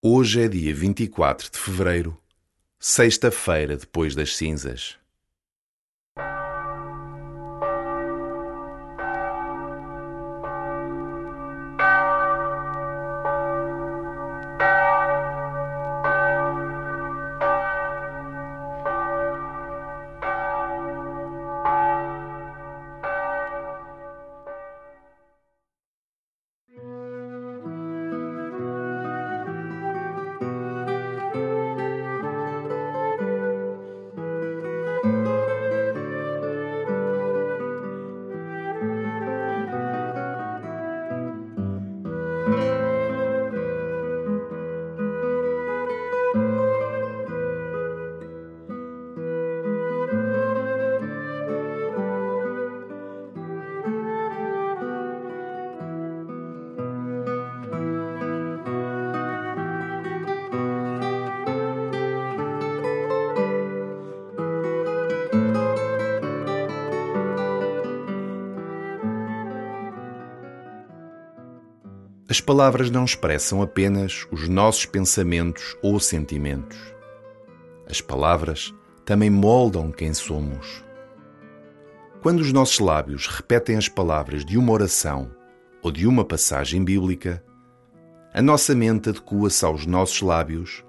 Hoje é dia 24 de fevereiro, sexta-feira depois das cinzas. As palavras não expressam apenas os nossos pensamentos ou sentimentos. As palavras também moldam quem somos. Quando os nossos lábios repetem as palavras de uma oração ou de uma passagem bíblica, a nossa mente adequa-se aos nossos lábios,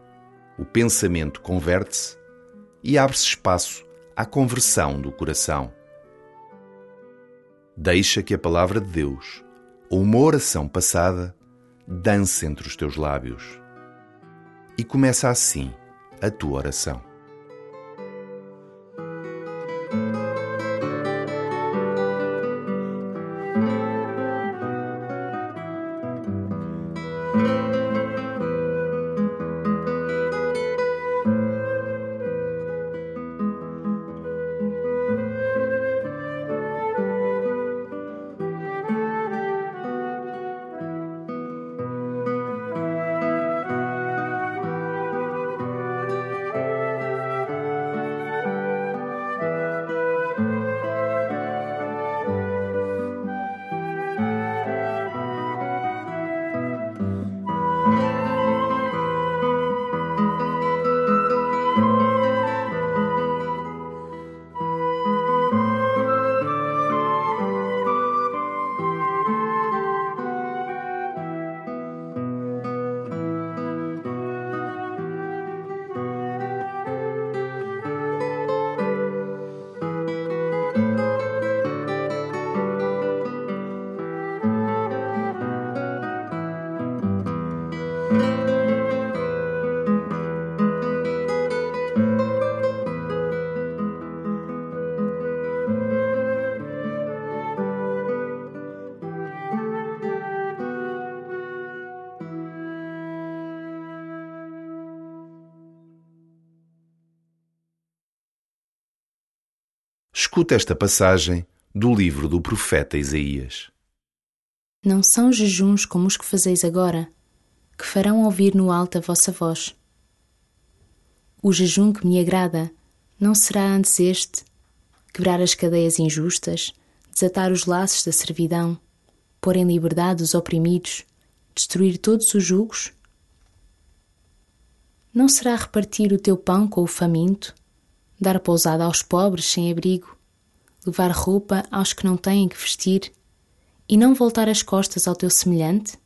o pensamento converte-se e abre-se espaço à conversão do coração. Deixa que a palavra de Deus ou uma oração passada dance entre os teus lábios. E começa assim a tua oração. Escuta esta passagem do livro do profeta Isaías. Não são jejuns como os que fazeis agora, que farão ouvir no alto a vossa voz. O jejum que me agrada não será antes este: quebrar as cadeias injustas, desatar os laços da servidão, pôr em liberdade os oprimidos, destruir todos os julgos? Não será repartir o teu pão com o faminto, dar pousada aos pobres sem abrigo, levar roupa aos que não têm que vestir e não voltar as costas ao teu semelhante?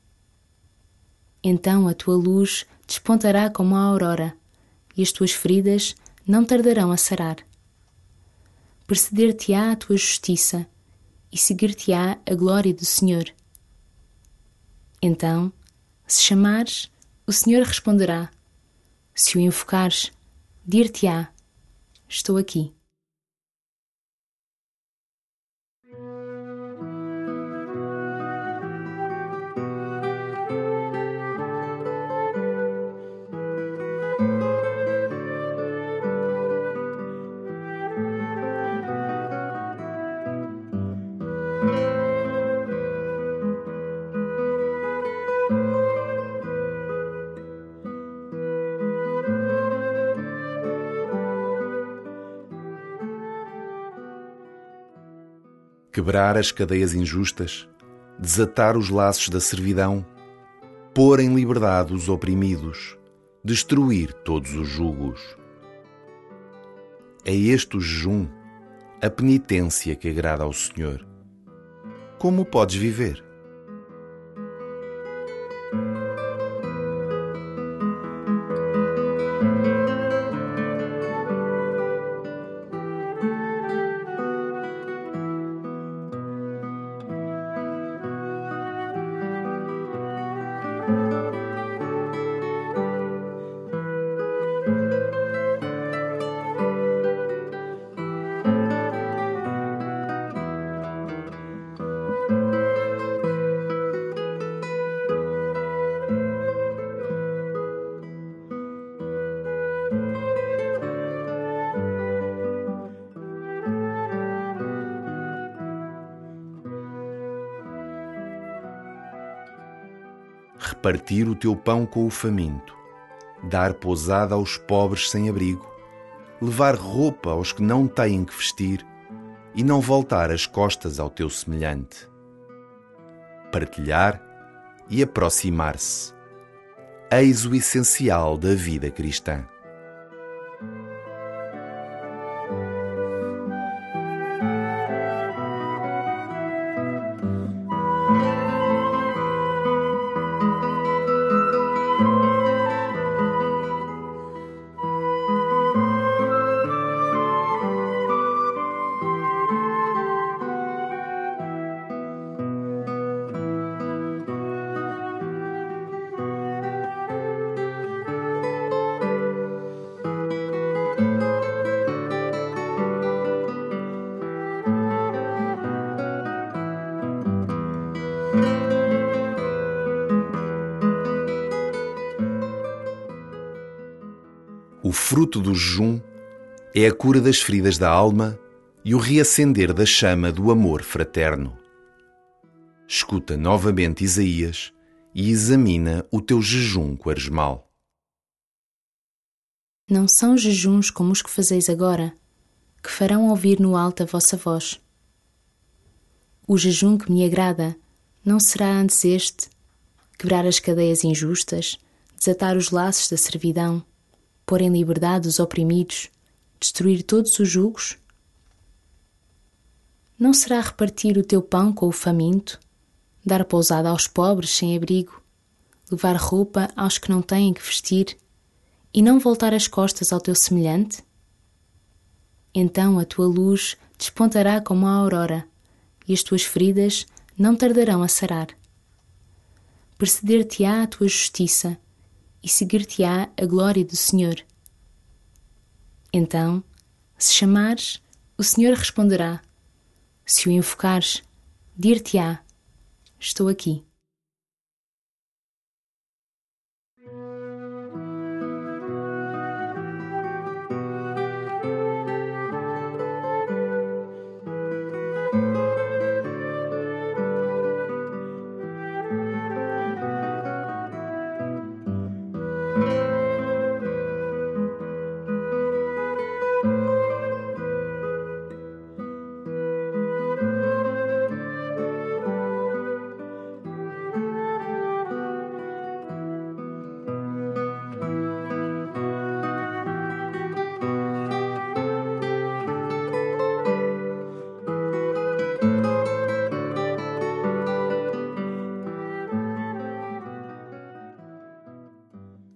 Então a tua luz despontará como a aurora e as tuas feridas não tardarão a sarar. Preceder-te-á a tua justiça e seguir-te-á a glória do Senhor. Então, se chamares, o Senhor responderá. Se o invocares, dir-te-á: Estou aqui. Quebrar as cadeias injustas, desatar os laços da servidão, pôr em liberdade os oprimidos, destruir todos os julgos. É este o jejum, a penitência que agrada ao Senhor. Como podes viver? Repartir o teu pão com o faminto, dar pousada aos pobres sem abrigo, levar roupa aos que não têm que vestir e não voltar as costas ao teu semelhante. Partilhar e aproximar-se. Eis o essencial da vida cristã. O fruto do jejum é a cura das feridas da alma e o reacender da chama do amor fraterno. Escuta novamente Isaías e examina o teu jejum quaresmal. Não são jejuns como os que fazeis agora, que farão ouvir no alto a vossa voz. O jejum que me agrada não será antes este: quebrar as cadeias injustas, desatar os laços da servidão pôr em liberdade os oprimidos, destruir todos os julgos? Não será repartir o teu pão com o faminto, dar pousada aos pobres sem abrigo, levar roupa aos que não têm que vestir e não voltar as costas ao teu semelhante? Então a tua luz despontará como a aurora e as tuas feridas não tardarão a sarar. Preceder-te-á a tua justiça e seguir-te-á a glória do Senhor. Então, se chamares, o Senhor responderá. Se o invocares, dir-te-á: Estou aqui.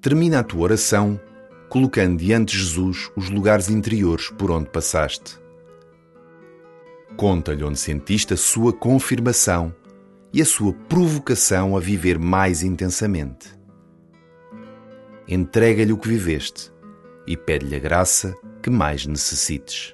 Termina a tua oração colocando diante de Jesus os lugares interiores por onde passaste. Conta-lhe onde sentiste a sua confirmação e a sua provocação a viver mais intensamente. Entrega-lhe o que viveste e pede-lhe a graça que mais necessites.